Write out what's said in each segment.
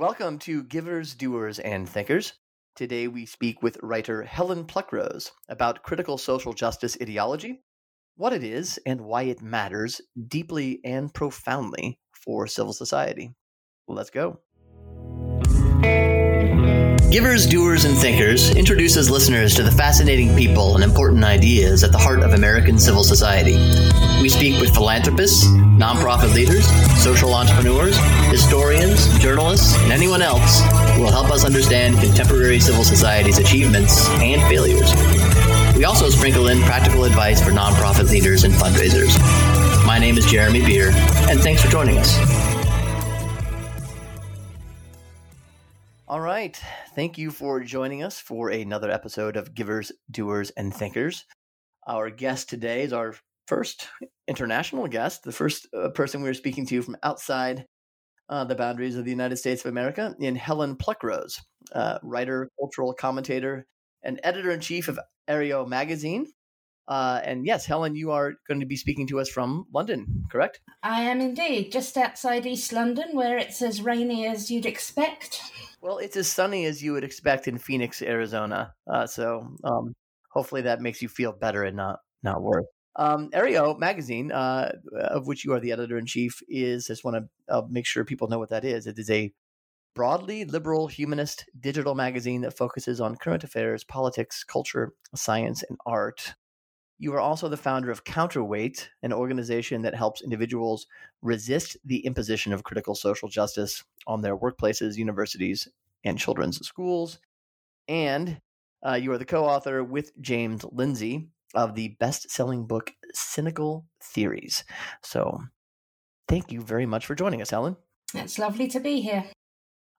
Welcome to Givers, Doers, and Thinkers. Today we speak with writer Helen Pluckrose about critical social justice ideology, what it is, and why it matters deeply and profoundly for civil society. Let's go. Givers, Doers, and Thinkers introduces listeners to the fascinating people and important ideas at the heart of American civil society. We speak with philanthropists, nonprofit leaders, social entrepreneurs, historians, journalists, and anyone else who will help us understand contemporary civil society's achievements and failures. We also sprinkle in practical advice for nonprofit leaders and fundraisers. My name is Jeremy Beer, and thanks for joining us. All right. Thank you for joining us for another episode of Givers, Doers, and Thinkers. Our guest today is our first international guest, the first uh, person we are speaking to from outside uh, the boundaries of the United States of America, in Helen Pluckrose, uh, writer, cultural commentator, and editor in chief of Areo magazine. Uh, and yes, Helen, you are going to be speaking to us from London, correct? I am indeed, just outside East London, where it's as rainy as you'd expect. Well, it's as sunny as you would expect in Phoenix, Arizona. Uh, so um, hopefully that makes you feel better and not not worse. Um, Areo magazine, uh, of which you are the editor in chief, is just want to uh, make sure people know what that is. It is a broadly liberal humanist digital magazine that focuses on current affairs, politics, culture, science, and art. You are also the founder of Counterweight, an organization that helps individuals resist the imposition of critical social justice on their workplaces, universities, and children's schools. And uh, you are the co author with James Lindsay of the best selling book, Cynical Theories. So thank you very much for joining us, Helen. It's lovely to be here.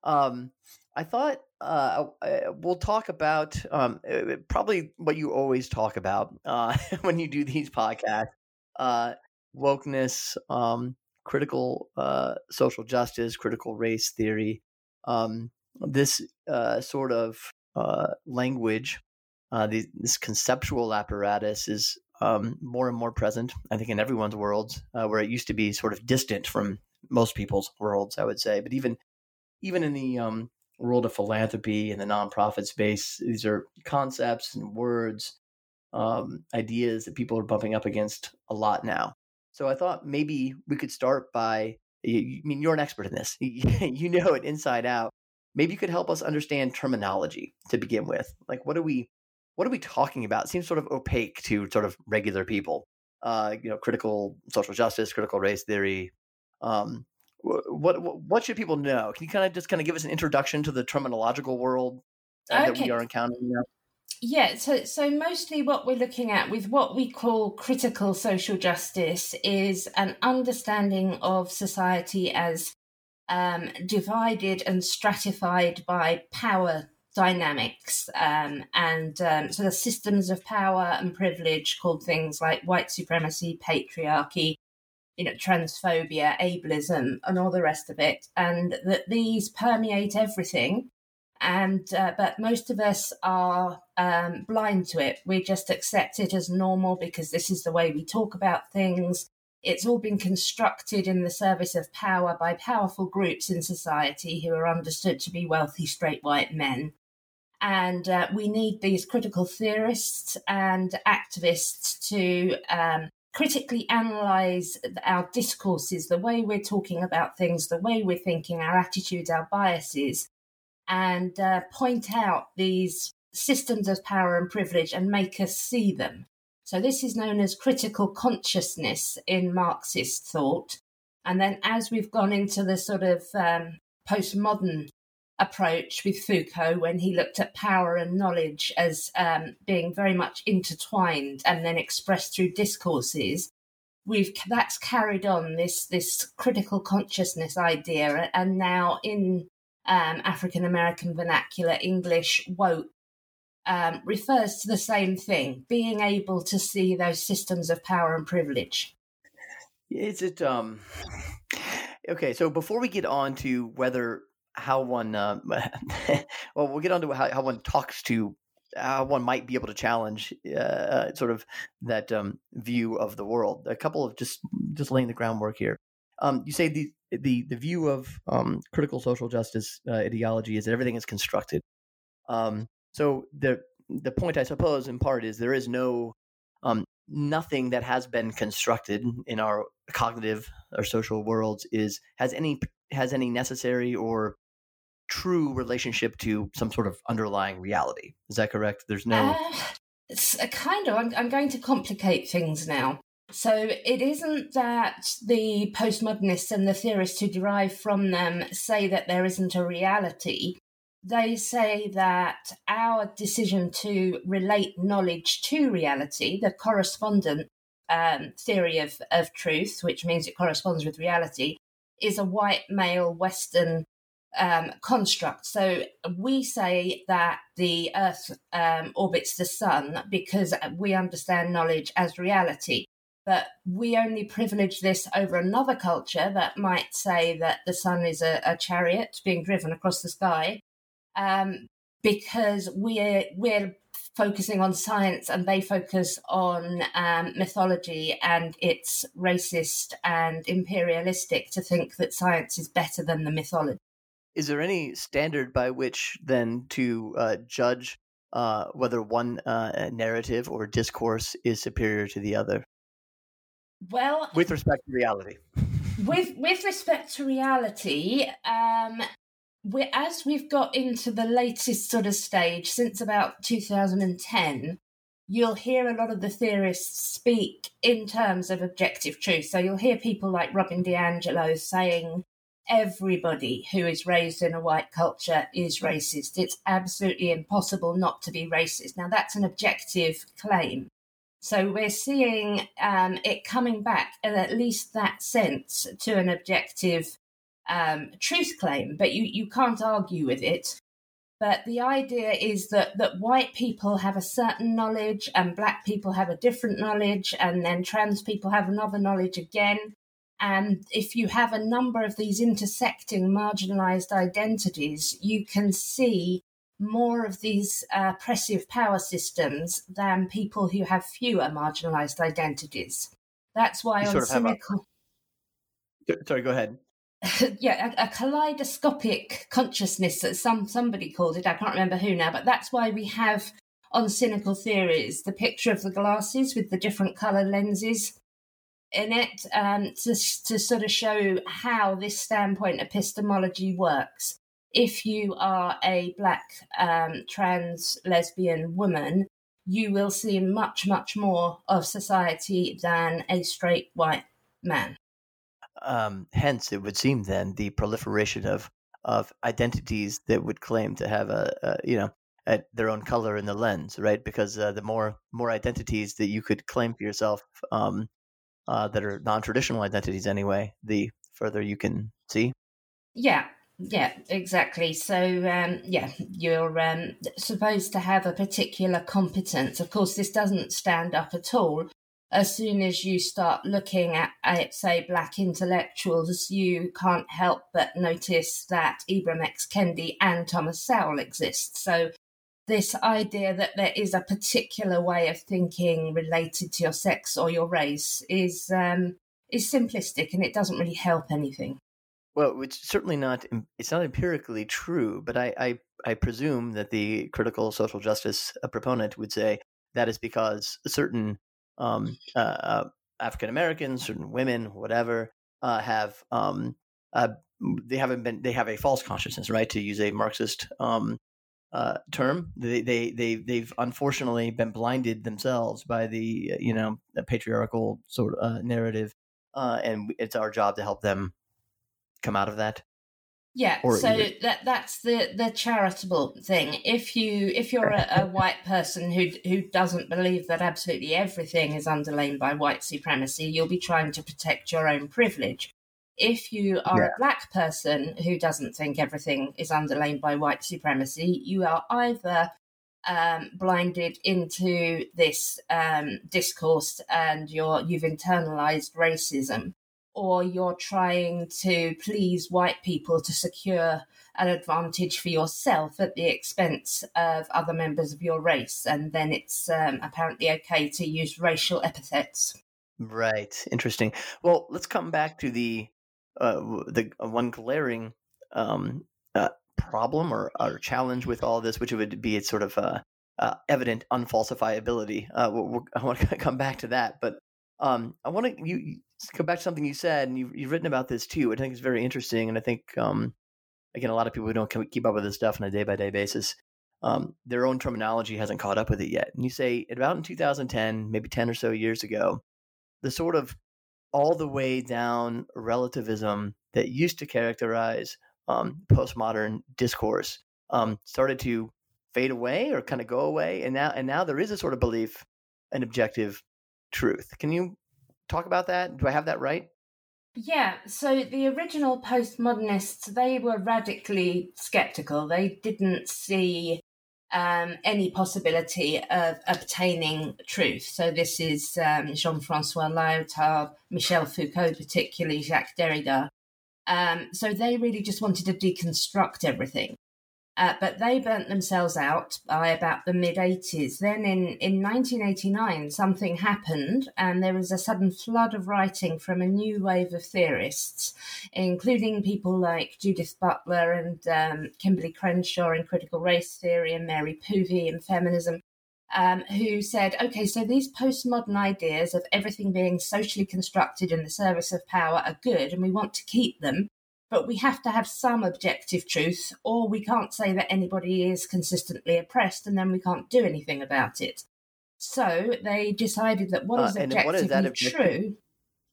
Um, I thought uh, we'll talk about um, uh, probably what you always talk about uh, when you do these podcasts uh, wokeness, um, critical uh, social justice, critical race theory. Um, this uh, sort of language, the, this conceptual apparatus is um, more and more present, I think, in everyone's worlds, where it used to be sort of distant from most people's worlds, I would say. But even even in the um, world of philanthropy and the nonprofit space, these are concepts and words, um, ideas that people are bumping up against a lot now. So I thought maybe we could start by. I mean, you're an expert in this. you know it inside out. Maybe you could help us understand terminology to begin with. Like, what are we, what are we talking about? It seems sort of opaque to sort of regular people. Uh, you know, critical social justice, critical race theory. Um, what, what what should people know? Can you kind of just kind of give us an introduction to the terminological world uh, okay. that we are encountering now? Yeah, so so mostly what we're looking at with what we call critical social justice is an understanding of society as um, divided and stratified by power dynamics um, and um, sort of systems of power and privilege called things like white supremacy, patriarchy, you know, transphobia, ableism, and all the rest of it, and that these permeate everything. And uh, but most of us are um, blind to it. We just accept it as normal because this is the way we talk about things. It's all been constructed in the service of power by powerful groups in society who are understood to be wealthy straight white men. And uh, we need these critical theorists and activists to um, critically analyze our discourses, the way we're talking about things, the way we're thinking, our attitudes, our biases, and uh, point out these systems of power and privilege and make us see them. So, this is known as critical consciousness in Marxist thought. And then, as we've gone into the sort of um, postmodern approach with Foucault when he looked at power and knowledge as um, being very much intertwined and then expressed through discourses. We've that's carried on this this critical consciousness idea, and now in um, African American vernacular English, woke um, refers to the same thing: being able to see those systems of power and privilege. Is it um? Okay, so before we get on to whether how one uh, well we'll get on to how, how one talks to how one might be able to challenge uh, sort of that um, view of the world a couple of just just laying the groundwork here um, you say the the the view of um, critical social justice uh, ideology is that everything is constructed. Um, so the the point, I suppose, in part is there is no um, nothing that has been constructed in our cognitive or social worlds is has any has any necessary or true relationship to some sort of underlying reality. Is that correct? There's no. Uh, it's a kind of. I'm, I'm going to complicate things now. So it isn't that the postmodernists and the theorists who derive from them say that there isn't a reality. They say that our decision to relate knowledge to reality, the correspondent um, theory of, of truth, which means it corresponds with reality, is a white male Western um, construct. So we say that the Earth um, orbits the Sun because we understand knowledge as reality. But we only privilege this over another culture that might say that the sun is a, a chariot being driven across the sky, um, because we're we're focusing on science and they focus on um, mythology, and it's racist and imperialistic to think that science is better than the mythology. Is there any standard by which then to uh, judge uh, whether one uh, narrative or discourse is superior to the other? Well, with respect to reality, with with respect to reality, um, we as we've got into the latest sort of stage since about 2010, you'll hear a lot of the theorists speak in terms of objective truth. So you'll hear people like Robin DiAngelo saying everybody who is raised in a white culture is racist. It's absolutely impossible not to be racist. Now, that's an objective claim. So we're seeing um, it coming back in at least that sense to an objective um, truth claim, but you, you can't argue with it. But the idea is that, that white people have a certain knowledge and black people have a different knowledge, and then trans people have another knowledge again. And if you have a number of these intersecting marginalized identities, you can see more of these uh, oppressive power systems than people who have fewer marginalized identities. That's why you on cynical. A... Sorry, go ahead. yeah, a, a, kaleidoscopic consciousness, that some somebody called it. I can't remember who now, but that's why we have on cynical theories the picture of the glasses with the different color lenses in it um, to, to sort of show how this standpoint epistemology works if you are a black um, trans lesbian woman, you will see much, much more of society than a straight white man. Um, hence, it would seem then the proliferation of of identities that would claim to have a, a you know a, their own color in the lens, right? Because uh, the more more identities that you could claim for yourself um, uh, that are non traditional identities anyway, the further you can see. Yeah, yeah, exactly. So, um, yeah, you're um, supposed to have a particular competence. Of course, this doesn't stand up at all. As soon as you start looking at, at say, black intellectuals, you can't help but notice that Ibram X. Kendi and Thomas Sowell exist. So, this idea that there is a particular way of thinking related to your sex or your race is um, is simplistic and it doesn't really help anything. Well, it's certainly not. It's not empirically true, but I, I, I presume that the critical social justice uh, proponent would say that is because certain um, uh, uh, African Americans, certain women, whatever, uh, have um, uh, they haven't been they have a false consciousness, right? To use a Marxist um, uh, term, they they they they've unfortunately been blinded themselves by the you know patriarchal sort of narrative, uh, and it's our job to help them come out of that? Yeah, or so that that's the the charitable thing. If you if you're a, a, white person who who doesn't believe that absolutely everything is underlain by white supremacy, you'll be trying to protect your own privilege. If you are yeah. a black person who doesn't think everything is underlain by white supremacy, you are either um, blinded into this um, discourse and you're you've internalized racism or you're trying to please white people to secure an advantage for yourself at the expense of other members of your race. And then it's um, apparently okay to use racial epithets. Right. Interesting. Well, let's come back to the uh, the one glaring um, uh, problem or, or, challenge with all this, which would be its sort of uh, uh, evident unfalsifiability. Uh, we'll, we'll, I want to come back to that, but um, I want to you, come back to something you said, and you've, you've written about this too. I think it's very interesting, and I think um, again, a lot of people who don't keep up with this stuff on a day by day basis, um, their own terminology hasn't caught up with it yet. And you say about in 2010, maybe 10 or so years ago, the sort of all the way down relativism that used to characterize um, postmodern discourse um, started to fade away or kind of go away, and now and now there is a sort of belief, an objective truth. Can you talk about that? Do I have that right? Yeah, so the original postmodernists, they were radically skeptical. They didn't see um, any possibility of obtaining truth. So this is um, Jean-Francois Lyotard, Michel Foucault, particularly Jacques Derrida. Um, so they really just wanted to deconstruct everything. Uh, but they burnt themselves out by about the mid 80s. Then in, in 1989, something happened, and there was a sudden flood of writing from a new wave of theorists, including people like Judith Butler and um, Kimberlé Crenshaw in critical race theory and Mary Poovey in feminism. Um, who said, okay, so these postmodern ideas of everything being socially constructed in the service of power are good and we want to keep them, but we have to have some objective truth, or we can't say that anybody is consistently oppressed and then we can't do anything about it. So they decided that what uh, is objectively what is true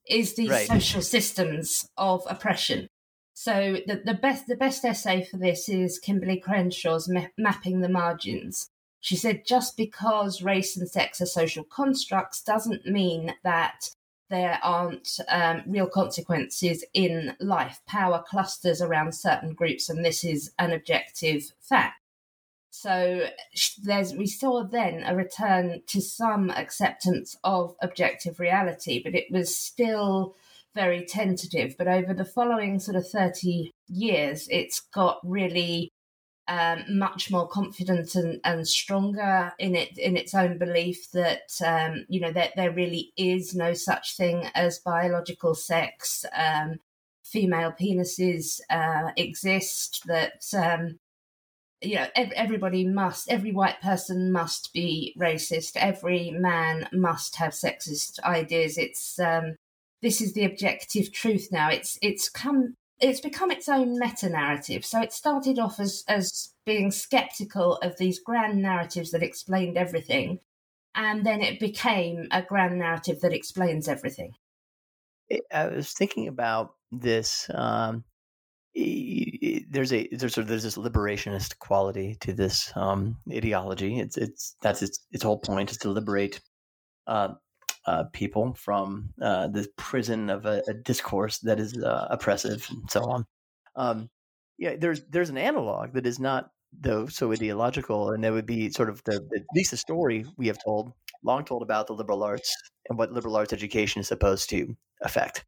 is these right. social systems of oppression. So the, the best the best essay for this is Kimberlé Crenshaw's ma- mapping the margins. She said just because race and sex are social constructs doesn't mean that there aren't um, real consequences in life. Power clusters around certain groups, and this is an objective fact. So there's we saw then a return to some acceptance of objective reality, but it was still very tentative. But over the following sort of 30 years, it's got really um, much more confident and, and stronger in it in its own belief that um, you know that there really is no such thing as biological sex. Um, female penises uh, exist. That um, you know ev- everybody must, every white person must be racist. Every man must have sexist ideas. It's um, this is the objective truth now. It's it's come it's become its own meta narrative. So it started off as, as being skeptical of these grand narratives that explained everything. And then it became a grand narrative that explains everything. I was thinking about this. Um, there's a there's sort of there's this liberationist quality to this um, ideology. It's it's that's its its whole point is to liberate uh, uh, people from uh, the prison of a, a discourse that is uh, oppressive and so on. Um, yeah, there's there's an analog that is not though so ideological, and that would be sort of the, at least the story we have told, long told about the liberal arts and what liberal arts education is supposed to affect,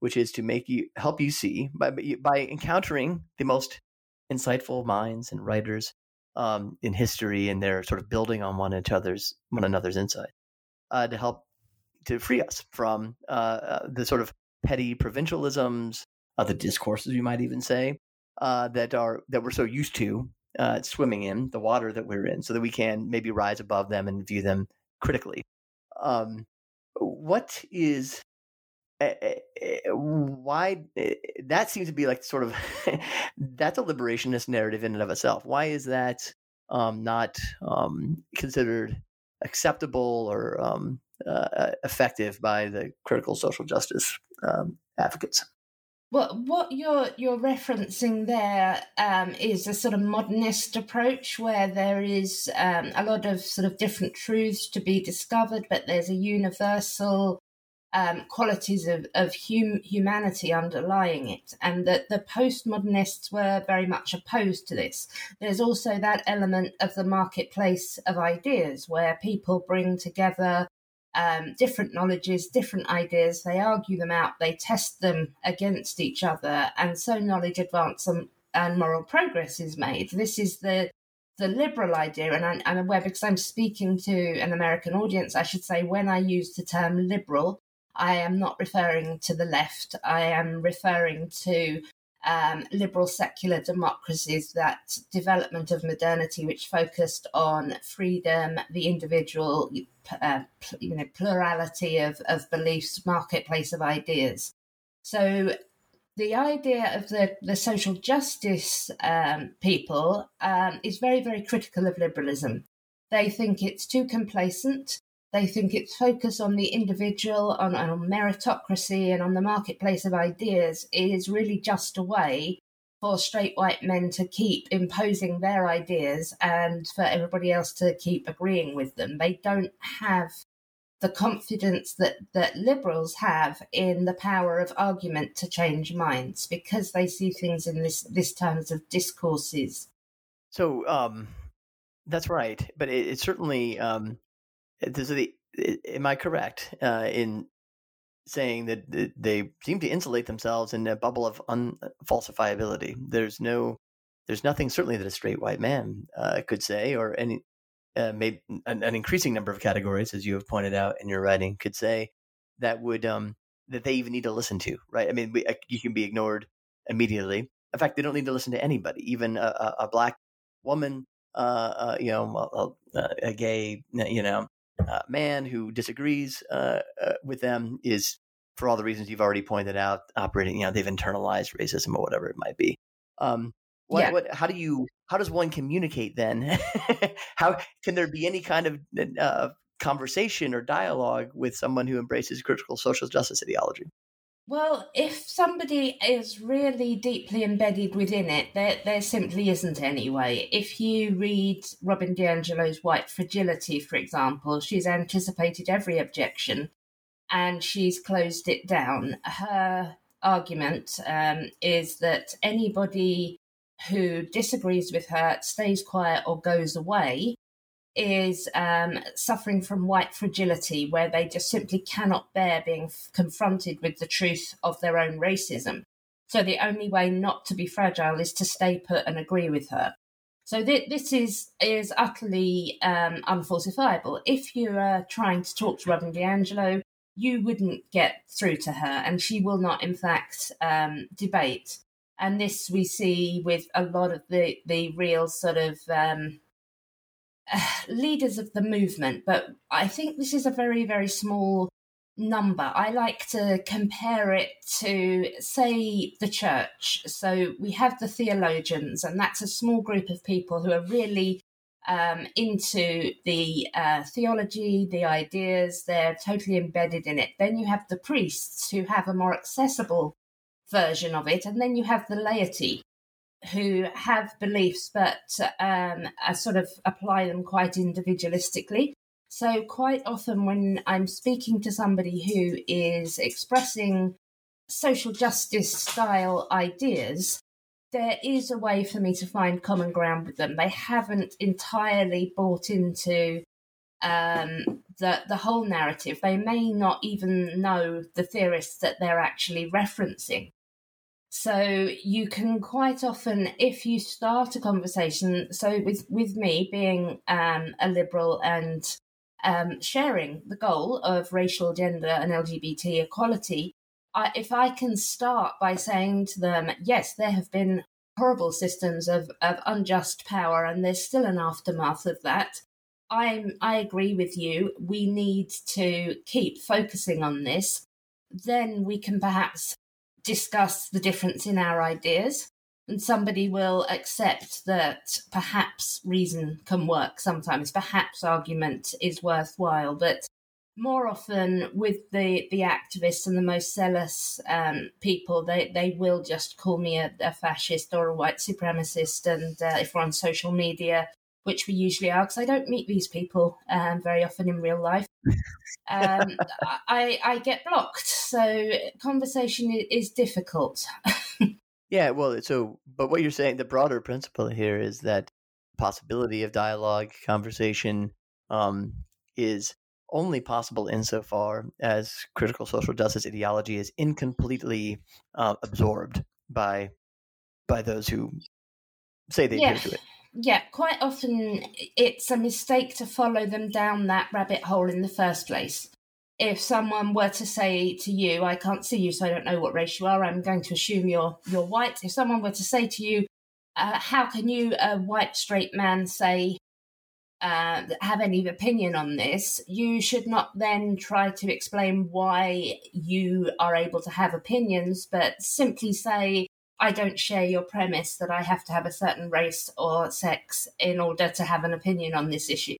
which is to make you help you see by by encountering the most insightful minds and writers um, in history, and they're sort of building on one another's one another's insight uh, to help to free us from uh, uh, the sort of petty provincialisms, uh, the discourses you might even say uh, that are that we're so used to uh, swimming in the water that we're in, so that we can maybe rise above them and view them critically. Um, what is eh, eh, eh, why that seems to be like sort of that's a liberationist narrative in and of itself. Why is that um, not um, considered acceptable or um, uh, effective by the critical social justice um, advocates. Well, what you're you're referencing there um, is a sort of modernist approach where there is um, a lot of sort of different truths to be discovered, but there's a universal um, qualities of, of hum- humanity underlying it, and that the postmodernists were very much opposed to this. There's also that element of the marketplace of ideas where people bring together um, different knowledges, different ideas. They argue them out, they test them against each other, and so knowledge advance and, and moral progress is made. This is the the liberal idea, and I'm, I'm aware because I'm speaking to an American audience. I should say when I use the term liberal, I am not referring to the left. I am referring to um, liberal secular democracies, that development of modernity which focused on freedom, the individual, uh, you know, plurality of, of beliefs, marketplace of ideas. So the idea of the, the social justice um, people um, is very, very critical of liberalism. They think it's too complacent. They think its focus on the individual, on, on meritocracy, and on the marketplace of ideas is really just a way for straight white men to keep imposing their ideas and for everybody else to keep agreeing with them. They don't have the confidence that, that liberals have in the power of argument to change minds because they see things in this this terms of discourses. So um, that's right, but it, it certainly um, the, am I correct uh, in saying that they seem to insulate themselves in a bubble of unfalsifiability? There's no, there's nothing certainly that a straight white man uh, could say, or any, uh, an, an, increasing number of categories, as you have pointed out in your writing, could say that would um, that they even need to listen to. Right? I mean, we, uh, you can be ignored immediately. In fact, they don't need to listen to anybody, even a, a, a black woman, uh, uh, you know, a, a, gay, you know, uh, man who disagrees uh, uh, with them is, for all the reasons you've already pointed out, operating. You know, they've internalized racism or whatever it might be. Um, what, yeah. what, how do you? How does one communicate then? how can there be any kind of uh, conversation or dialogue with someone who embraces critical social justice ideology? Well, if somebody is really deeply embedded within it, there, there simply isn't any way. If you read Robin DiAngelo's White Fragility, for example, she's anticipated every objection and she's closed it down. Her argument um, is that anybody who disagrees with her, stays quiet, or goes away is um, suffering from white fragility, where they just simply cannot bear being f- confronted with the truth of their own racism. So the only way not to be fragile is to stay put and agree with her. So th- this is is utterly um, unfalsifiable. If you are trying to talk to Robin DiAngelo, you wouldn't get through to her, and she will not, in fact, um, debate. And this we see with a lot of the the real sort of um, leaders of the movement, but I think this is a very, very small number. I like to compare it to, say, the church. So we have the theologians, and that's a small group of people who are really um, into the uh, theology, the ideas, they're totally embedded in it. Then you have the priests who have a more accessible version of it, and then you have the laity who have beliefs but um, I sort of apply them quite individualistically. So, quite often, when I'm speaking to somebody who is expressing social justice style ideas, there is a way for me to find common ground with them. They haven't entirely bought into um, the the whole narrative. They may not even know the theorists that they're actually referencing. So you can quite often, if you start a conversation, so with with me being um, a liberal and um, sharing the goal of racial, gender, and LGBT equality, I, if I can start by saying to them, yes, there have been horrible systems of, of unjust power, and there's still an aftermath of that. I'm I agree with you. We need to keep focusing on this. Then we can perhaps discuss the difference in our ideas and somebody will accept that perhaps reason can work sometimes. Perhaps argument is worthwhile but more often with the the activists and the most zealous um, people they they will just call me a, a fascist or a white supremacist and uh, if we're on social media which we usually are, because I don't meet these people um, very often in real life. Um, I, I get blocked, so conversation is difficult. yeah, well, so but what you're saying, the broader principle here is that possibility of dialogue, conversation, um, is only possible insofar as critical social justice ideology is incompletely uh, absorbed by by those who say they yeah. do to it yeah, quite often it's a mistake to follow them down that rabbit hole in the first place. if someone were to say to you, I can't see you, so I don't know what race you are, I'm going to assume you're, you're white. If someone were to say to you, uh, how can you, a white straight man, say, uh, have any opinion on this, you should not then try to explain why you are able to have opinions, but simply say, I don't share your premise that I have to have a certain race or sex in order to have an opinion on this issue.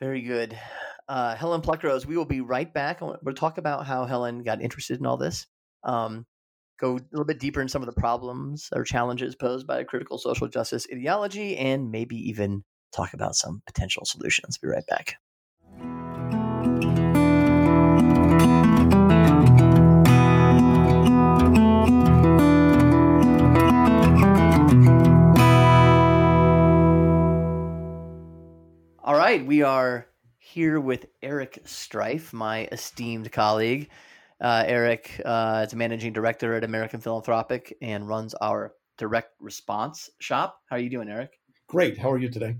Very good. Uh, Helen Pluckrose, we will be right back. We'll talk about how Helen got interested in all this. Um, go a little bit deeper in some of the problems or challenges posed by a critical social justice ideology, and maybe even talk about some potential solutions. Be right back. Right, we are here with Eric Strife, my esteemed colleague. Uh, Eric uh, is a managing director at American Philanthropic and runs our direct response shop. How are you doing, Eric? Great. How are you today?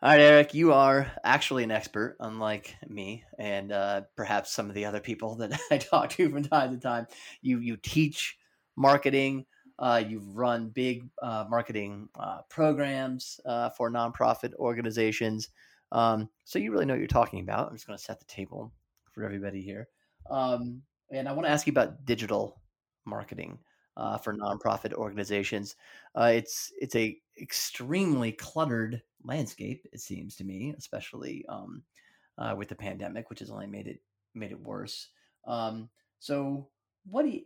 All right, Eric, you are actually an expert, unlike me and uh, perhaps some of the other people that I talk to from time to time. You you teach marketing. Uh, you've run big uh, marketing uh, programs uh, for nonprofit organizations. Um, so you really know what you're talking about. I'm just going to set the table for everybody here. Um, and I want to ask you about digital marketing uh, for nonprofit organizations. Uh, it's it's a extremely cluttered landscape. It seems to me, especially um, uh, with the pandemic, which has only made it made it worse. Um, so, what do you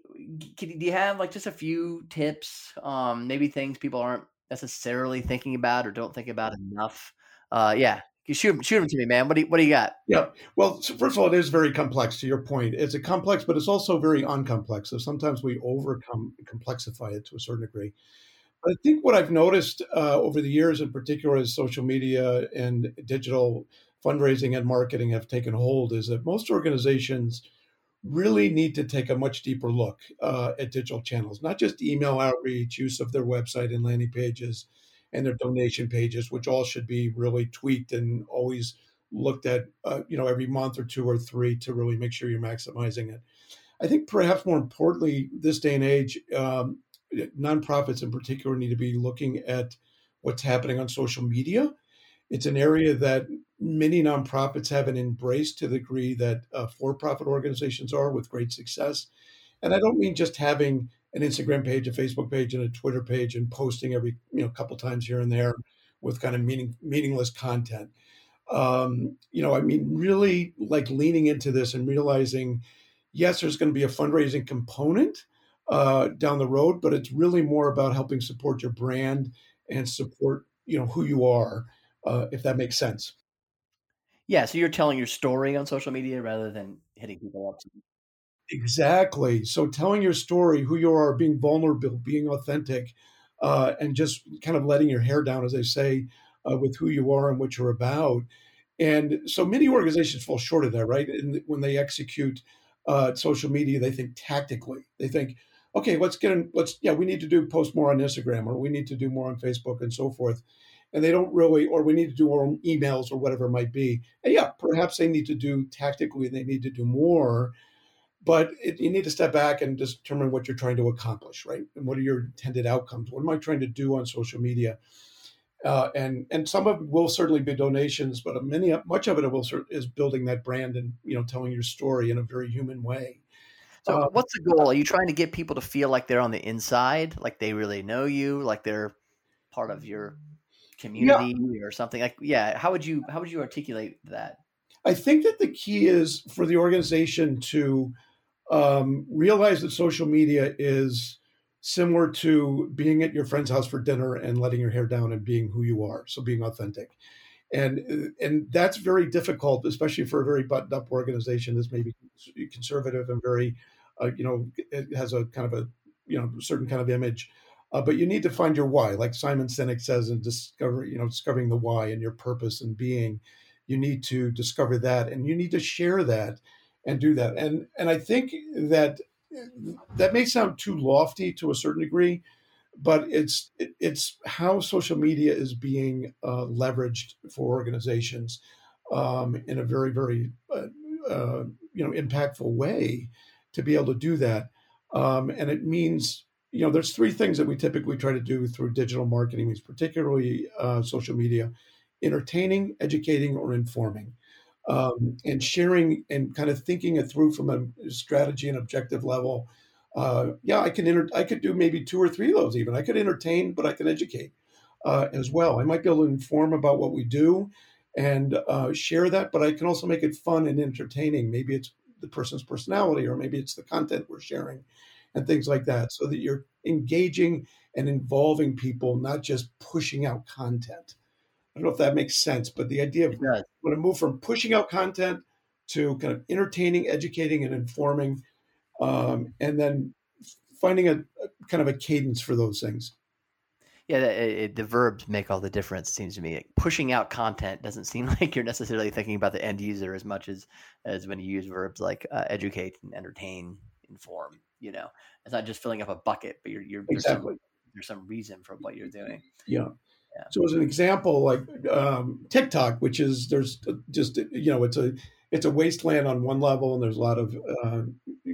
can, do? You have like just a few tips, um, maybe things people aren't necessarily thinking about or don't think about enough. Uh, yeah, shoot, shoot them to me, man. What do you, what do you got? Yeah. Well, so first of all, it is very complex. To your point, it's a complex, but it's also very uncomplex. So sometimes we overcome complexify it to a certain degree. I think what I've noticed uh, over the years, in particular, as social media and digital fundraising and marketing have taken hold, is that most organizations really need to take a much deeper look uh, at digital channels, not just email outreach, use of their website and landing pages, and their donation pages, which all should be really tweaked and always looked at, uh, you know, every month or two or three to really make sure you're maximizing it. I think perhaps more importantly, this day and age, um, nonprofits in particular need to be looking at what's happening on social media. It's an area that many nonprofits haven't embraced to the degree that uh, for-profit organizations are with great success. And I don't mean just having an Instagram page, a Facebook page, and a Twitter page, and posting every you know couple times here and there with kind of meaning meaningless content. Um, you know, I mean, really like leaning into this and realizing, yes, there's going to be a fundraising component uh, down the road, but it's really more about helping support your brand and support you know who you are, uh, if that makes sense. Yeah, so you're telling your story on social media rather than hitting people up. Exactly. So telling your story, who you are, being vulnerable, being authentic, uh, and just kind of letting your hair down, as they say, uh, with who you are and what you're about. And so many organizations fall short of that, right? And when they execute uh, social media, they think tactically. They think, okay, let's get in, let's, yeah, we need to do post more on Instagram or we need to do more on Facebook and so forth. And they don't really, or we need to do more emails or whatever it might be. And yeah, perhaps they need to do tactically, they need to do more but it, you need to step back and determine what you're trying to accomplish, right? And what are your intended outcomes? What am I trying to do on social media? Uh, and and some of it will certainly be donations, but many much of it will is building that brand and you know telling your story in a very human way. So, uh, what's the goal? Are you trying to get people to feel like they're on the inside, like they really know you, like they're part of your community yeah. or something? Like, yeah, how would you how would you articulate that? I think that the key is for the organization to um, realize that social media is similar to being at your friend's house for dinner and letting your hair down and being who you are. So being authentic. And and that's very difficult, especially for a very buttoned up organization that's maybe conservative and very, uh, you know, it has a kind of a you know certain kind of image. Uh, but you need to find your why, like Simon Sinek says, and discover you know discovering the why and your purpose and being. You need to discover that, and you need to share that and do that. And and I think that that may sound too lofty to a certain degree, but it's it, it's how social media is being uh, leveraged for organizations um, in a very very uh, uh, you know impactful way to be able to do that. Um, and it means you know there's three things that we typically try to do through digital marketing, means particularly uh, social media: entertaining, educating, or informing. Um, and sharing and kind of thinking it through from a strategy and objective level. Uh, yeah, I can I could do maybe two or three of those. Even I could entertain, but I can educate uh, as well. I might be able to inform about what we do and uh, share that, but I can also make it fun and entertaining. Maybe it's the person's personality, or maybe it's the content we're sharing, and things like that, so that you're engaging and involving people, not just pushing out content. I don't know if that makes sense, but the idea of when I move from pushing out content to kind of entertaining, educating, and informing, um, and then finding a, a, kind of a cadence for those things. Yeah, it, it, the verbs make all the difference. It seems to me like pushing out content doesn't seem like you're necessarily thinking about the end user as much as as when you use verbs like uh, educate and entertain, inform. You know, it's not just filling up a bucket, but you're you're exactly there's some, there's some reason for what you're doing. Yeah. So as an example, like um, TikTok, which is there's just you know it's a it's a wasteland on one level, and there's a lot of uh,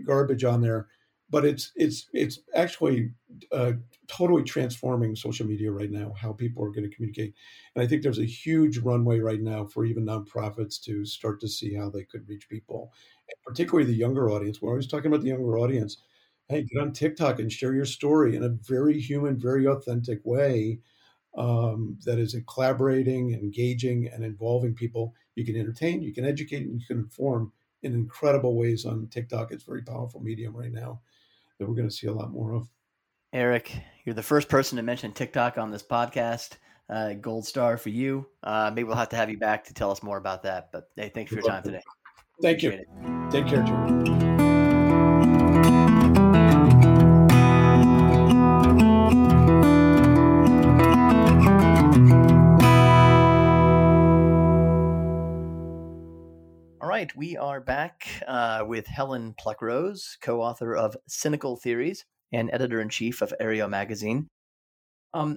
garbage on there but it's it's it's actually uh, totally transforming social media right now how people are going to communicate. And i think there's a huge runway right now for even nonprofits to start to see how they could reach people particularly the younger audience. We're always talking about the younger audience. Hey get on tiktok and share your story in a very human very authentic way um, that is collaborating engaging and involving people you can entertain you can educate and you can inform in incredible ways on tiktok it's a very powerful medium right now that we're going to see a lot more of. Eric, you're the first person to mention TikTok on this podcast. Uh, gold star for you. Uh, maybe we'll have to have you back to tell us more about that. But hey, thanks for your time today. Thank Appreciate you. It. Take care, Joe. Right, we are back uh, with Helen Pluckrose, co author of Cynical Theories and editor in chief of Areo Magazine. Um,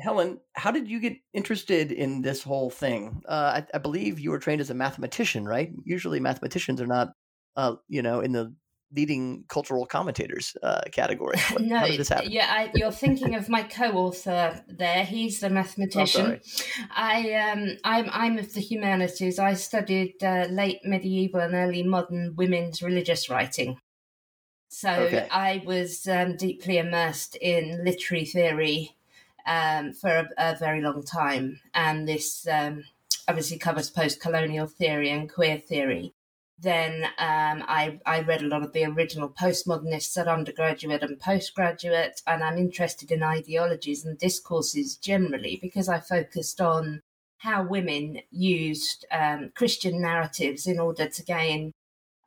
Helen, how did you get interested in this whole thing? Uh, I, I, believe you were trained as a mathematician, right? Usually, mathematicians are not, uh, you know, in the leading cultural commentators uh, category. What, no, how did this happen? Yeah, I, you're thinking of my co-author there. He's the mathematician. Oh, I um, I'm I'm of the humanities. I studied uh, late medieval and early modern women's religious writing. So okay. I was um, deeply immersed in literary theory um, for a, a, very long time, and this um, obviously covers post-colonial theory and queer theory then um, I, I read a lot of the original postmodernists at undergraduate and postgraduate, and I'm interested in ideologies and discourses generally because I focused on how women used um, Christian narratives in order to gain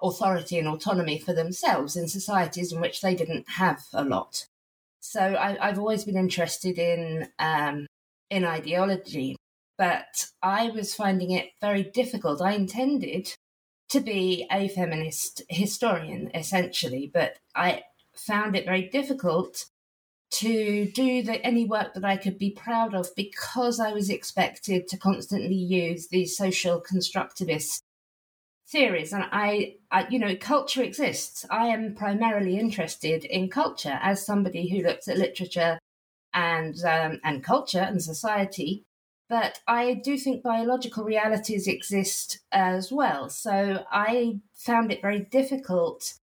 authority and autonomy for themselves in societies in which they didn't have a lot. So I, have always been interested in um, in ideology, but I was finding it very difficult. I intended to be a feminist historian, essentially, but I found it very difficult to do the, any work that I could be proud of because I was expected to constantly use these social constructivist theories. And I, I, you know, culture exists. I am primarily interested in culture as somebody who looks at literature and um, and culture and society but I do think biological realities exist as well. So I found it very difficult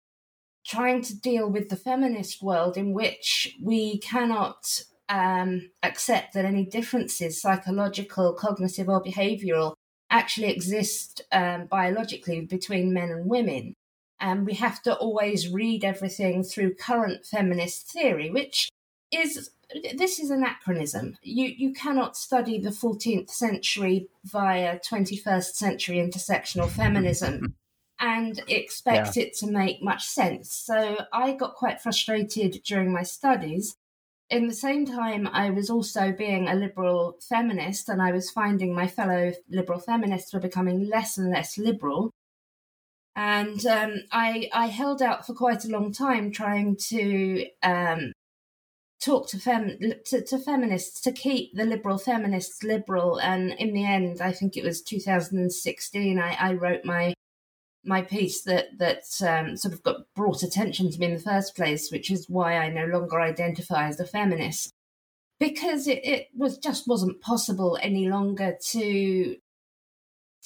trying to deal with the feminist world in which we cannot um, accept that any differences, psychological, cognitive, or behavioral, actually exist um, biologically between men and women. And we have to always read everything through current feminist theory, which is this is anachronism. You you cannot study the 14th century via 21st century intersectional feminism and expect yeah. it to make much sense. So I got quite frustrated during my studies. In the same time, I was also being a liberal feminist, and I was finding my fellow liberal feminists were becoming less and less liberal. And um, I, I held out for quite a long time trying to um, talk to, fem- to, to feminists to keep the liberal feminists liberal. And in the end, I think it was 2016, I, I wrote my my piece that that um, sort of got brought attention to me in the first place, which is why I no longer identify as a feminist, because it, it was just wasn't possible any longer to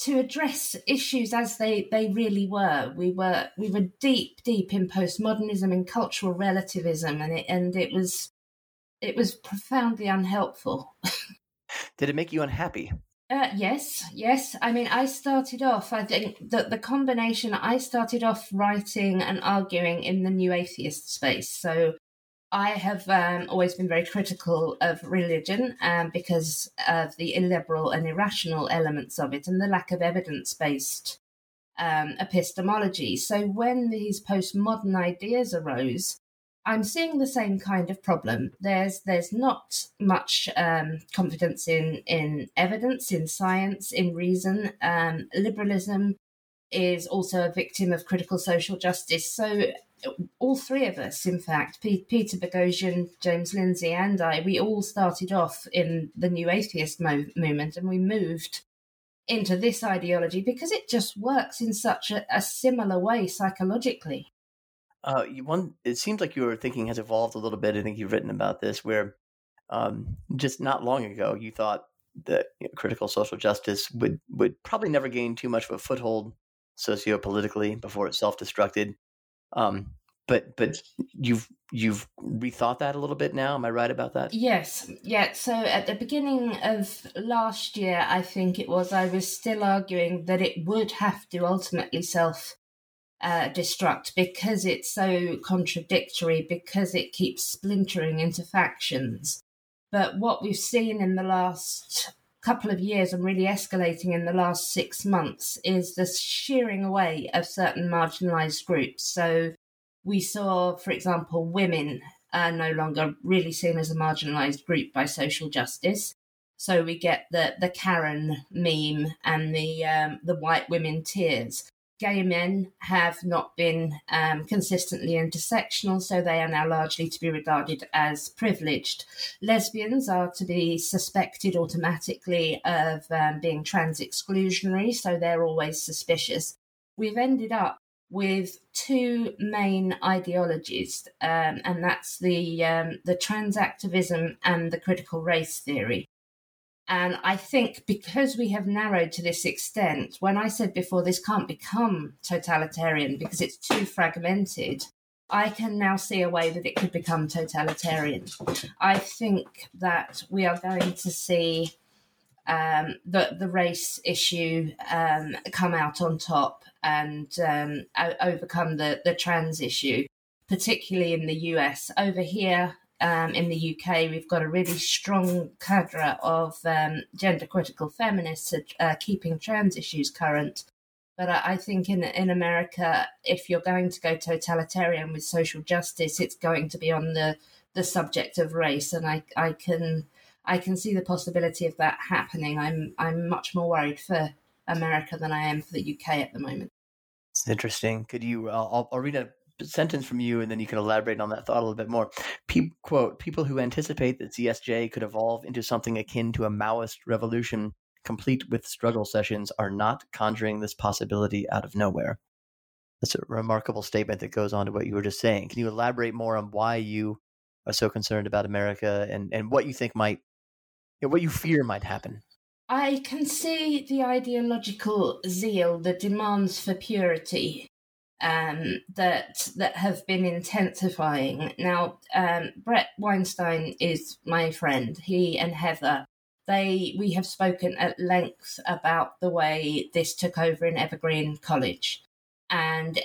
to address issues as they, they really were. We were we were deep deep in postmodernism and cultural relativism, and it and it was it was profoundly unhelpful. Did it make you unhappy? Uh, yes, yes. I mean, I started off, I think that the combination, I started off writing and arguing in the new atheist space. So I have um, always been very critical of religion um, because of the illiberal and irrational elements of it and the lack of evidence based um, epistemology. So when these postmodern ideas arose, I'm seeing the same kind of problem. There's there's not much um, confidence in in evidence, in science, in reason. Um, liberalism is also a victim of critical social justice. So all three of us, in fact, P- Peter Boghossian, James Lindsay, and I, we all started off in the New Atheist mo- movement, and we moved into this ideology because it just works in such a, a similar way psychologically. Uh, one, it seems like your thinking has evolved a little bit. I think you've written about this, where um, just not long ago you thought that you know, critical social justice would would probably never gain too much of a foothold sociopolitically before it self destructed. Um, but but you've you've rethought that a little bit now. Am I right about that? Yes, yeah. So at the beginning of last year, I think it was, I was still arguing that it would have to ultimately self uh, destruct because it's so contradictory, because it keeps splintering into factions. But what we've seen in the last couple of years and really escalating in the last six months is the shearing away of certain marginalized groups. So we saw, for example, women are no longer really seen as a marginalized group by social justice. So we get the the Karen meme and the um, the white women tears gay men have not been um, consistently intersectional, so they are now largely to be regarded as privileged. Lesbians are to be suspected automatically of um, being trans exclusionary, so they're always suspicious. We've ended up with two main ideologies, um, and that's the um, the trans activism and the critical race theory. And I think because we have narrowed to this extent, when I said before this can't become totalitarian because it's too fragmented, I can now see a way that it could become totalitarian. I think that we are going to see um, the the race issue um, come out on top and um, overcome the the trans issue, particularly in the US. Over here, um, in the UK, we've got a really strong cadre of um, gender critical feminists uh, keeping trans issues current. But I, think in in America, if you're going to go totalitarian with social justice, it's going to be on the the subject of race, and I I can I can see the possibility of that happening. I'm I'm much more worried for America than I am for the UK at the moment. It's interesting. Could you? I'll, I'll read a sentence from you, and then you can elaborate on that thought a little bit more. Pe- quote: People who anticipate that CSJ could evolve into something akin to a Maoist revolution, complete with struggle sessions, are not conjuring this possibility out of nowhere. That's a remarkable statement that goes on to what you were just saying. Can you elaborate more on why you are so concerned about America and, and what you think might, you know, what you fear might happen? I can see the ideological zeal, the demands for purity um, that that have been intensifying. Now, um, Bret Weinstein is my friend. He and Heather, they we have spoken at length about the way this took over in Evergreen College, and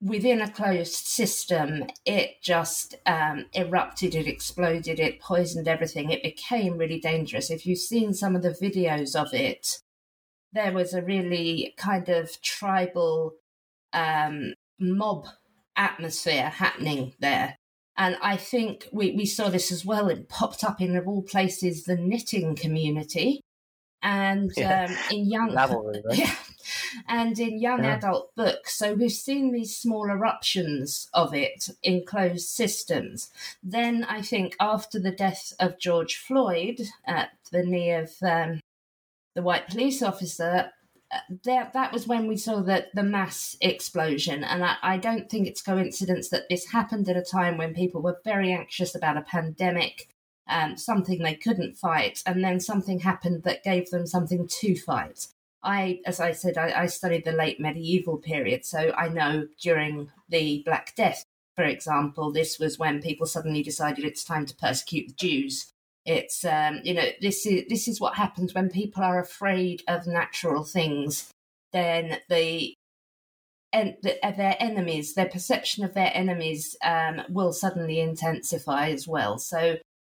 within a closed system, it just um, erupted, it exploded, it poisoned everything. It became really dangerous. If you've seen some of the videos of it, there was a really kind of tribal um, mob atmosphere happening there. And I think we, we saw this as well. It popped up in, of all places, the knitting community. And yeah. um, in young right? yeah, and in young yeah. adult books. So we've seen these small eruptions of it in closed systems. Then I think after the death of George Floyd at the knee of um, the white police officer, that that was when we saw that the mass explosion, and I, I don't think it's coincidence that this happened at a time when people were very anxious about a pandemic, um, something they couldn't fight, and then something happened that gave them something to fight. I, as I said, I, I studied the late medieval period, so I know during the Black Death, for example, this was when people suddenly decided it's time to persecute the Jews it's um, you know this is this is what happens when people are afraid of natural things. Then the and uh, their enemies, their perception of their enemies, um, will suddenly intensify as well. So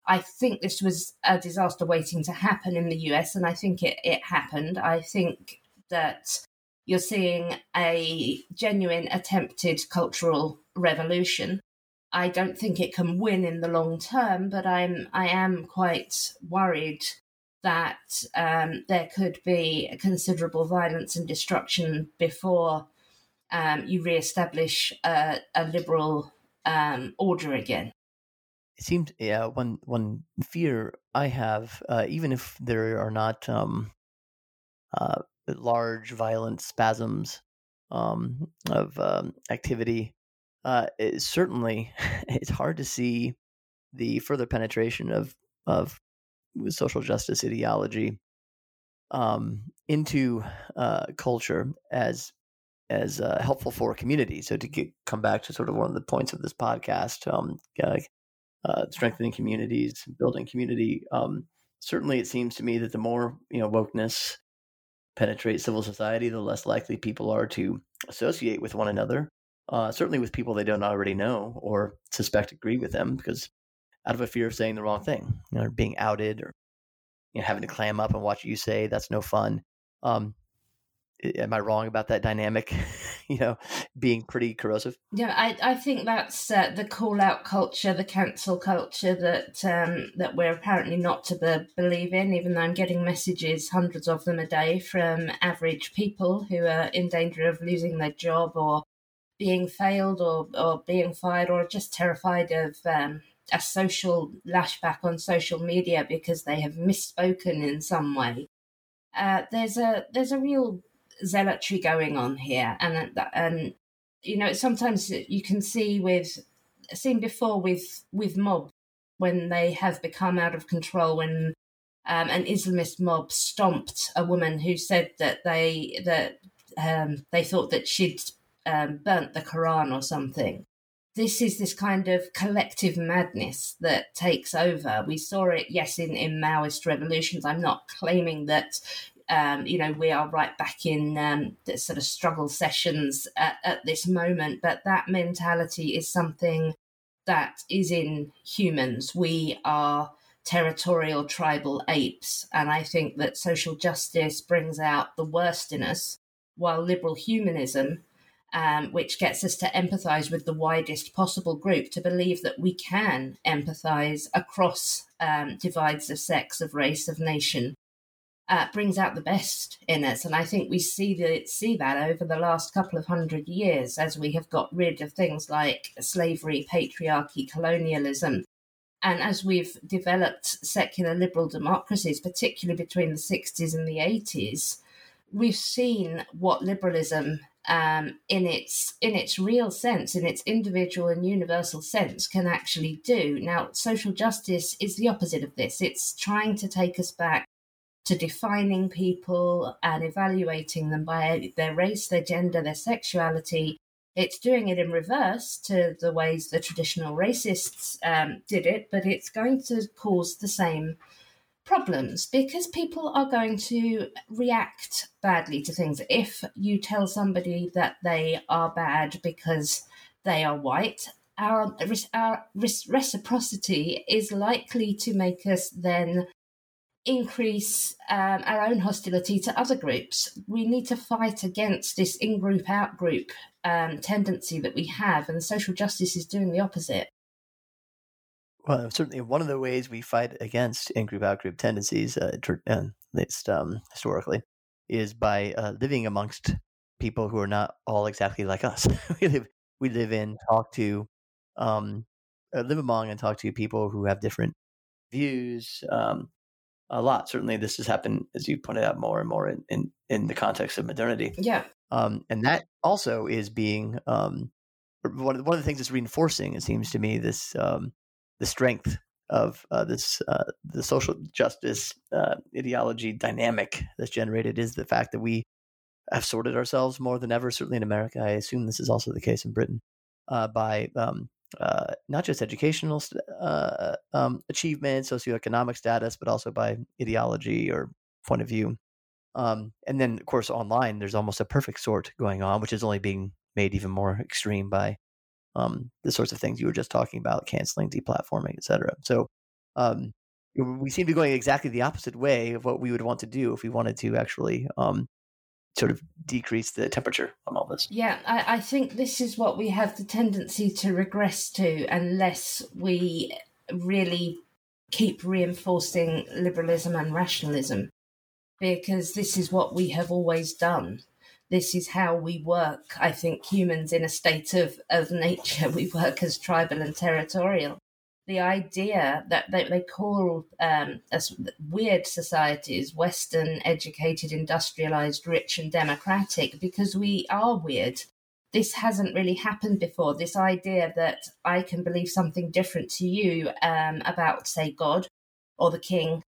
I think this was a disaster waiting to happen in the US, and I think it, it happened. I think that you're seeing a genuine attempted cultural revolution. I don't think it can win in the long term, but I'm I am quite worried that um, there could be considerable violence and destruction before um, you re-establish a, a liberal um, order again. It seems, yeah. One one fear I have, uh, even if there are not um, uh, large violent spasms um, of um, activity uh, it, certainly it's hard to see the further penetration of of social justice ideology um, into uh, culture as as uh, helpful for community. So to get, come back to sort of one of the points of this podcast, um, uh, strengthening communities, building community. Um, certainly, it seems to me that the more you know wokeness penetrates civil society, the less likely people are to associate with one another uh, certainly with people they don't already know or suspect agree with them because out of a fear of saying the wrong thing, you know, or being outed or you know, having to clam up and watch you say. That's no fun. Um, am I wrong about that dynamic? you know, being pretty corrosive. Yeah, I, I think that's uh, the call out culture, the cancel culture that um, that we're apparently not to be, believe in. Even though I'm getting messages, hundreds of them a day, from average people who are in danger of losing their job or being failed or, or being fired or just terrified of um, a social lashback on social media because they have misspoken in some way. Uh, there's a there's a real zealotry going on here, and and you know sometimes you can see with seen before with with mob when they have become out of control when um, an Islamist mob stomped a woman who said that they that um, they thought that she'd um, burnt the Quran or something. This is this kind of collective madness that takes over. We saw it, yes, in, in Maoist revolutions. I'm not claiming that um, you know, we are right back in um, the sort of struggle sessions at, at, this moment, but that mentality is something that is in humans. We are territorial tribal apes, and I think that social justice brings out the worst in us, while liberal humanism um, which gets us to empathize with the widest possible group, to believe that we can empathize across um, divides of sex, of race, of nation, uh, brings out the best in us. And I think we see that see that over the last couple of hundred years as we have got rid of things like slavery, patriarchy, colonialism. And as we've developed secular liberal democracies, particularly between the 60s and the 80s, we've seen what liberalism um, in its in its real sense, in its individual and universal sense, can actually do. Now, social justice is the opposite of this. It's trying to take us back to defining people and evaluating them by their race, their gender, their sexuality. It's doing it in reverse to the ways the traditional racists um, did it, but it's going to cause the same problems because people are going to react badly to things. If you tell somebody that they are bad because they are white, our, our reciprocity is likely to make us then increase um, our own hostility to other groups. We need to fight against this in group, out group um, tendency that we have, and social justice is doing the opposite. Well, certainly one of the ways we fight against in-group out-group tendencies, uh, at least um, historically, is by uh, living amongst people who are not all exactly like us. we live, we live in, talk to, um, uh, live among, and talk to people who have different views, um, a lot. Certainly, this has happened, as you pointed out, more and more in in, in the context of modernity. Yeah. Um, and that also is being um, one of, one of the things that's reinforcing. It seems to me this um, the strength of uh, this uh, the social justice uh, ideology dynamic that's generated is the fact that we have sorted ourselves more than ever. Certainly in America, I assume this is also the case in Britain uh, by um, uh, not just educational uh, um, achievement, socioeconomic status, but also by ideology or point of view. Um, and then, of course, online, there's almost a perfect sort going on, which is only being made even more extreme by um, the sorts of things you were just talking about, canceling, deplatforming, et cetera. So um, we seem to be going exactly the opposite way of what we would want to do if we wanted to actually um, sort of decrease the temperature on all this. Yeah, I, I think this is what we have the tendency to regress to unless we really keep reinforcing liberalism and rationalism because this is what we have always done. This is how we work. I think humans in a state of, of nature, we work as tribal and territorial. The idea that they, they call um, as weird societies, Western, educated, industrialized, rich, and democratic, because we are weird. This hasn't really happened before. This idea that I can believe something different to you um, about, say, God or the king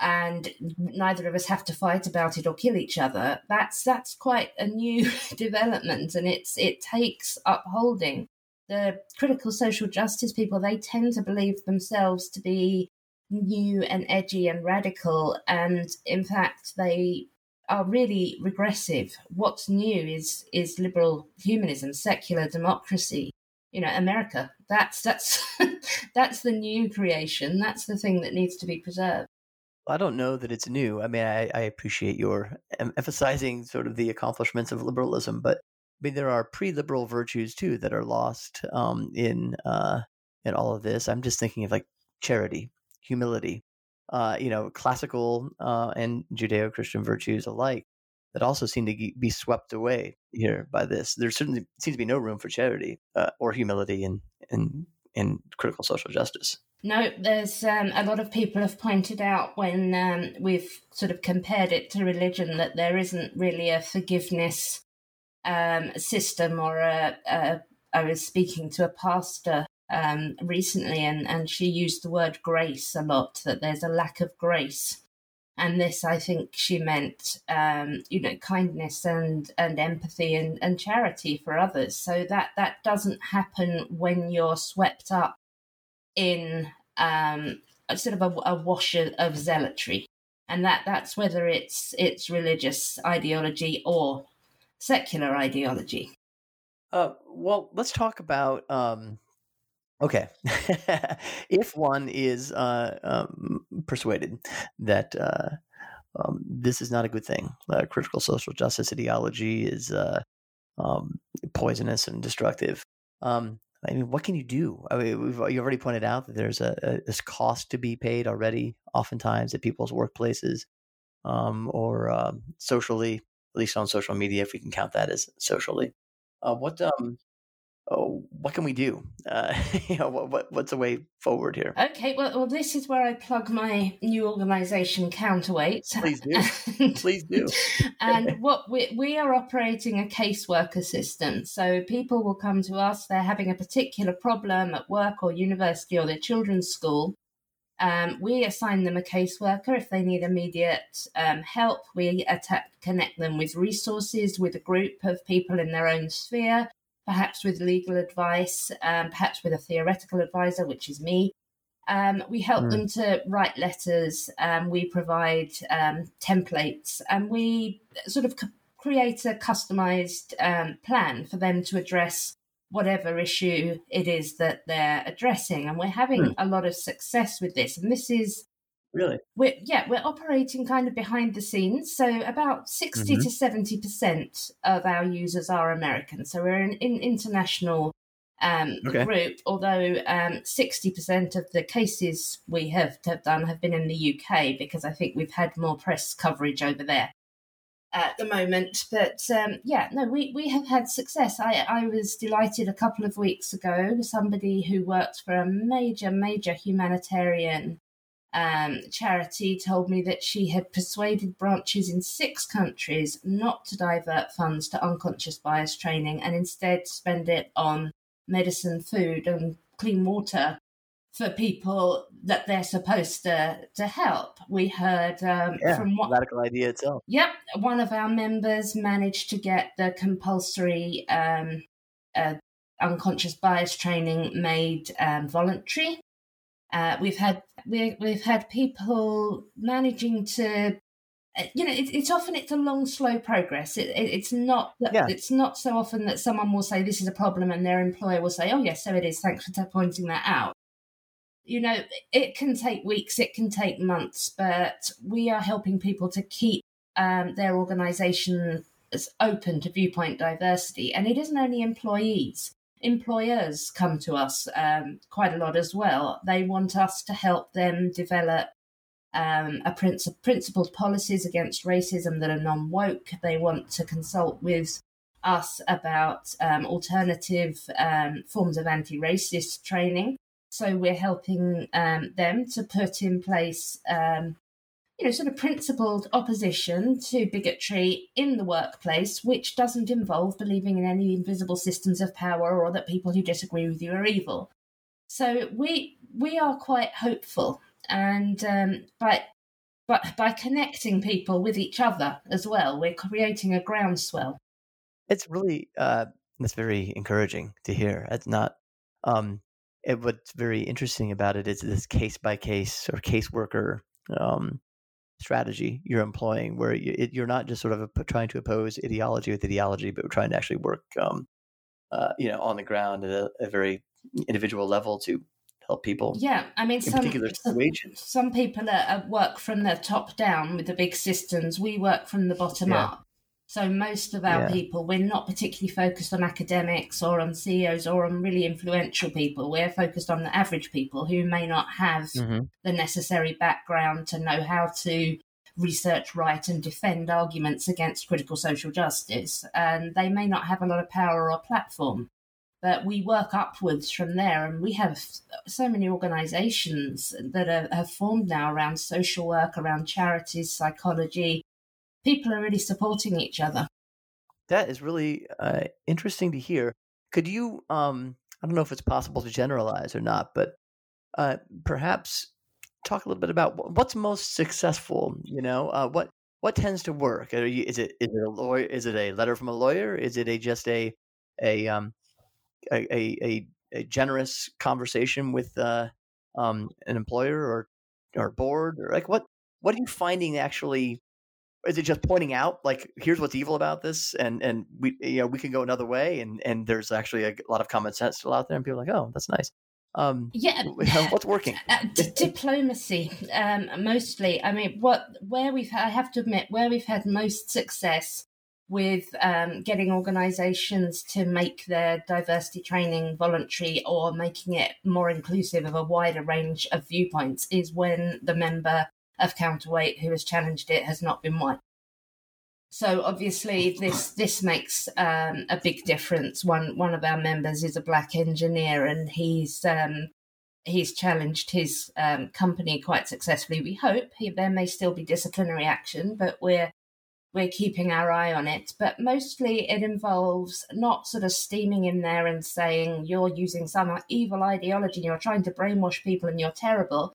and neither of us have to fight about it or kill each other that's that's quite a new development and it's it takes upholding. The critical social justice people they tend to believe themselves to be new and edgy and radical and in fact they are really regressive. What's new is is liberal humanism secular democracy you know america. That's that's that's the new creation. That's the thing that needs to be preserved I don't know that it's new. I mean, I, I appreciate your em- emphasizing sort of the accomplishments of liberalism, but I mean, there are pre-liberal virtues too that are lost um, in uh, in all of this. I'm just thinking of like charity, humility, uh, you know, classical uh, and Judeo-Christian virtues alike that also seem to be swept away here by this. There certainly seems to be no room for charity uh, or humility in in in critical social justice. No, there's um, a lot of people have pointed out when um, we've sort of compared it to religion that there isn't really a forgiveness um, system or a, a. I was speaking to a pastor um, recently, and, and she used the word grace a lot. That there's a lack of grace, and this, I think, she meant, um, you know, kindness and and empathy and, and charity for others. So that that doesn't happen when you're swept up in um, a sort of a, a wash of zealotry, and that that's whether it's it's religious ideology or secular ideology. Uh, well, let's talk about. Um, okay, if one is uh, um, persuaded that uh, um, this is not a good thing, uh, critical social justice ideology is uh, um, poisonous and destructive. Um, I mean, what can you do? I mean, we've you already pointed out that there's a, a this cost to be paid already, oftentimes at people's workplaces, um, or um, socially, at least on social media, if we can count that as socially. Uh, what um, oh, what can we do? Uh, you know, what, what, what's the way forward here? Okay, well, well, this is where I plug my new organisation, Counterweight. Please do. Please do. and what we we are operating a caseworker system. So people will come to us. They're having a particular problem at work or university or their children's school. Um, we assign them a caseworker if they need immediate um, help. We attack, connect them with resources, with a group of people in their own sphere perhaps with legal advice, um, perhaps with a theoretical advisor, which is me. Um, we help mm. them to write letters, um, we provide um, templates, and we sort of c- create a customized um, plan for them to address whatever issue it is that they're addressing. And we're having mm. a lot of success with this. And this is Really? We're, yeah, we're operating kind of behind the scenes. So about 60 mm-hmm. to 70% of our users are American. So we're an in, international um, okay. group, although um, 60% of the cases we have, have done have been in the UK because I think we've had more press coverage over there at the moment. But um, yeah, no, we, we have had success. I, I was delighted a couple of weeks ago, with somebody who worked for a major, major humanitarian um, charity told me that she had persuaded branches in six countries not to divert funds to unconscious bias training and instead spend it on medicine, food, and clean water for people that they're supposed to to help. We heard um, yeah, from what radical idea itself. Yep, one of our members managed to get the compulsory um, uh, unconscious bias training made um, voluntary. Uh, we've had we, we've had people managing to uh, you know, it, it's often it's a long, slow progress. It, it, it's not yeah. it's not so often that someone will say this is a problem and their employer will say, "Oh yes, so it is. Thanks for pointing that out." You know, it can take weeks, it can take months, but we are helping people to keep um, their organisation open to viewpoint diversity, and it isn't only employees. Employers come to us um, quite a lot as well. They want us to help them develop um, a princi- principled policies against racism that are non woke. They want to consult with us about um, alternative um, forms of anti racist training. So we're helping um, them to put in place, um, you know, sort of principled opposition to bigotry in the workplace, which doesn't involve believing in any invisible systems of power or that people who disagree with you are evil. So we we are quite hopeful and um, by but by connecting people with each other as well, we're creating a groundswell. It's really uh, that's very encouraging to hear. It's not. Um, it, what's very interesting about it is this case by case or caseworker um, strategy you're employing, where you, it, you're not just sort of trying to oppose ideology with ideology, but we're trying to actually work, um, uh, you know, on the ground at a, a very individual level to help people. Yeah, I mean, some, situations. Some people are, work from the top down with the big systems. We work from the bottom yeah. up. So most of our yeah. people, we're not particularly focused on academics or on CEOs or on really influential people. We're focused on the average people who may not have mm-hmm. the necessary background to know how to research, write, and defend arguments against critical social justice. And they may not have a lot of power or platform but we work upwards from there. And we have so many organizations that are, have formed now around social work, around charities, psychology. People are really supporting each other. That is really uh, interesting to hear. Could you, um, I don't know if it's possible to generalize or not, but uh, perhaps talk a little bit about what's most successful. You know, uh, what what tends to work? You, is it is it a lawyer? Is it a letter from a lawyer? Is it a just a a um, a, a, a generous conversation with uh, um, an employer or or board or like what what are you finding actually is it just pointing out like here's what's evil about this and and we you know we can go another way and and there's actually a lot of common sense still out there and people are like oh that's nice. Um yeah what's working? uh, d- diplomacy um mostly. I mean what where we've i have to admit where we've had most success with um, getting organisations to make their diversity training voluntary or making it more inclusive of a wider range of viewpoints is when the member of counterweight who has challenged it has not been white. So obviously this this makes um, a big difference. One one of our members is a black engineer and he's um, he's challenged his um, company quite successfully. We hope he, there may still be disciplinary action, but we're we're keeping our eye on it. But mostly it involves not sort of steaming in there and saying you're using some evil ideology and you're trying to brainwash people and you're terrible,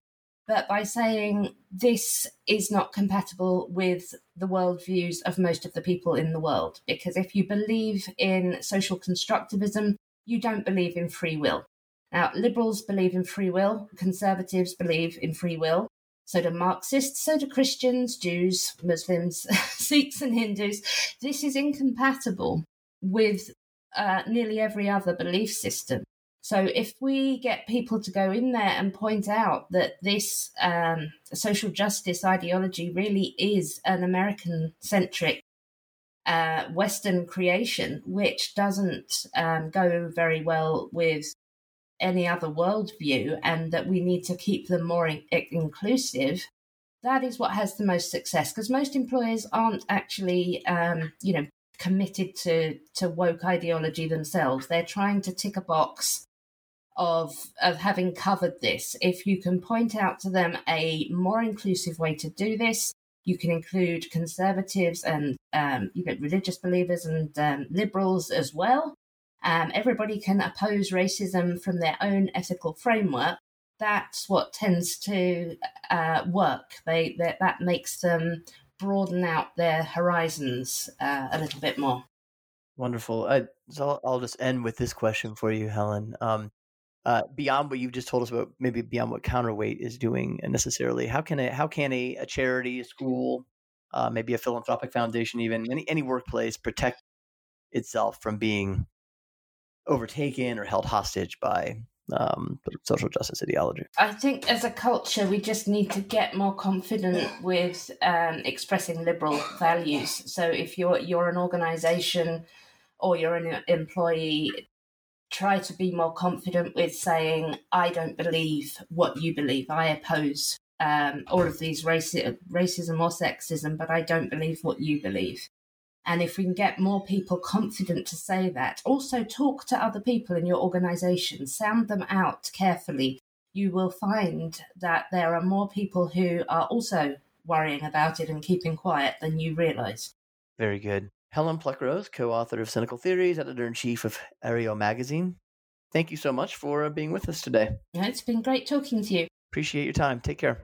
but by saying this is not compatible with the worldviews of most of the people in the world. Because if you believe in social constructivism, you don't believe in free will. Now, liberals believe in free will, conservatives believe in free will, so do Marxists, so do Christians, Jews, Muslims, Sikhs, and Hindus. This is incompatible with uh, nearly every other belief system. So if we get people to go in there and point out that this um, social justice ideology really is an American centric uh, Western creation, which doesn't um, go very well with any other worldview and that we need to keep them more in- inclusive, that is what has the most success because most employers aren't actually, um, you know, committed to, to woke ideology themselves. They're trying to tick a box of of having covered this. If you can point out to them a more inclusive way to do this, you can include conservatives and um, you know religious believers and um, liberals as well. Um, everybody can oppose racism from their own ethical framework. That's what tends to uh, work. They, they, that makes them broaden out their horizons uh, a little bit more. Wonderful. I, so I'll, I'll, just end with this question for you, Helen. Um, uh, beyond what you've just told us about, maybe beyond what Counterweight is doing necessarily, how can a how can a, a charity, a school, uh, maybe a philanthropic foundation, even any any workplace protect itself from being overtaken or held hostage by um, social justice ideology? I think as a culture, we just need to get more confident with um, expressing liberal values. So if you're you're an organization or you're an employee, try to be more confident with saying, "I don't believe what you believe. I oppose." Um, all of these raci- racism or sexism, but I don't believe what you believe. And if we can get more people confident to say that, also talk to other people in your organization, sound them out carefully, you will find that there are more people who are also worrying about it and keeping quiet than you realize. Very good. Helen Pluckrose, co author of Cynical Theories, editor in chief of Areo Magazine. Thank you so much for uh, being with us today. It's been great talking to you. Appreciate your time. Take care.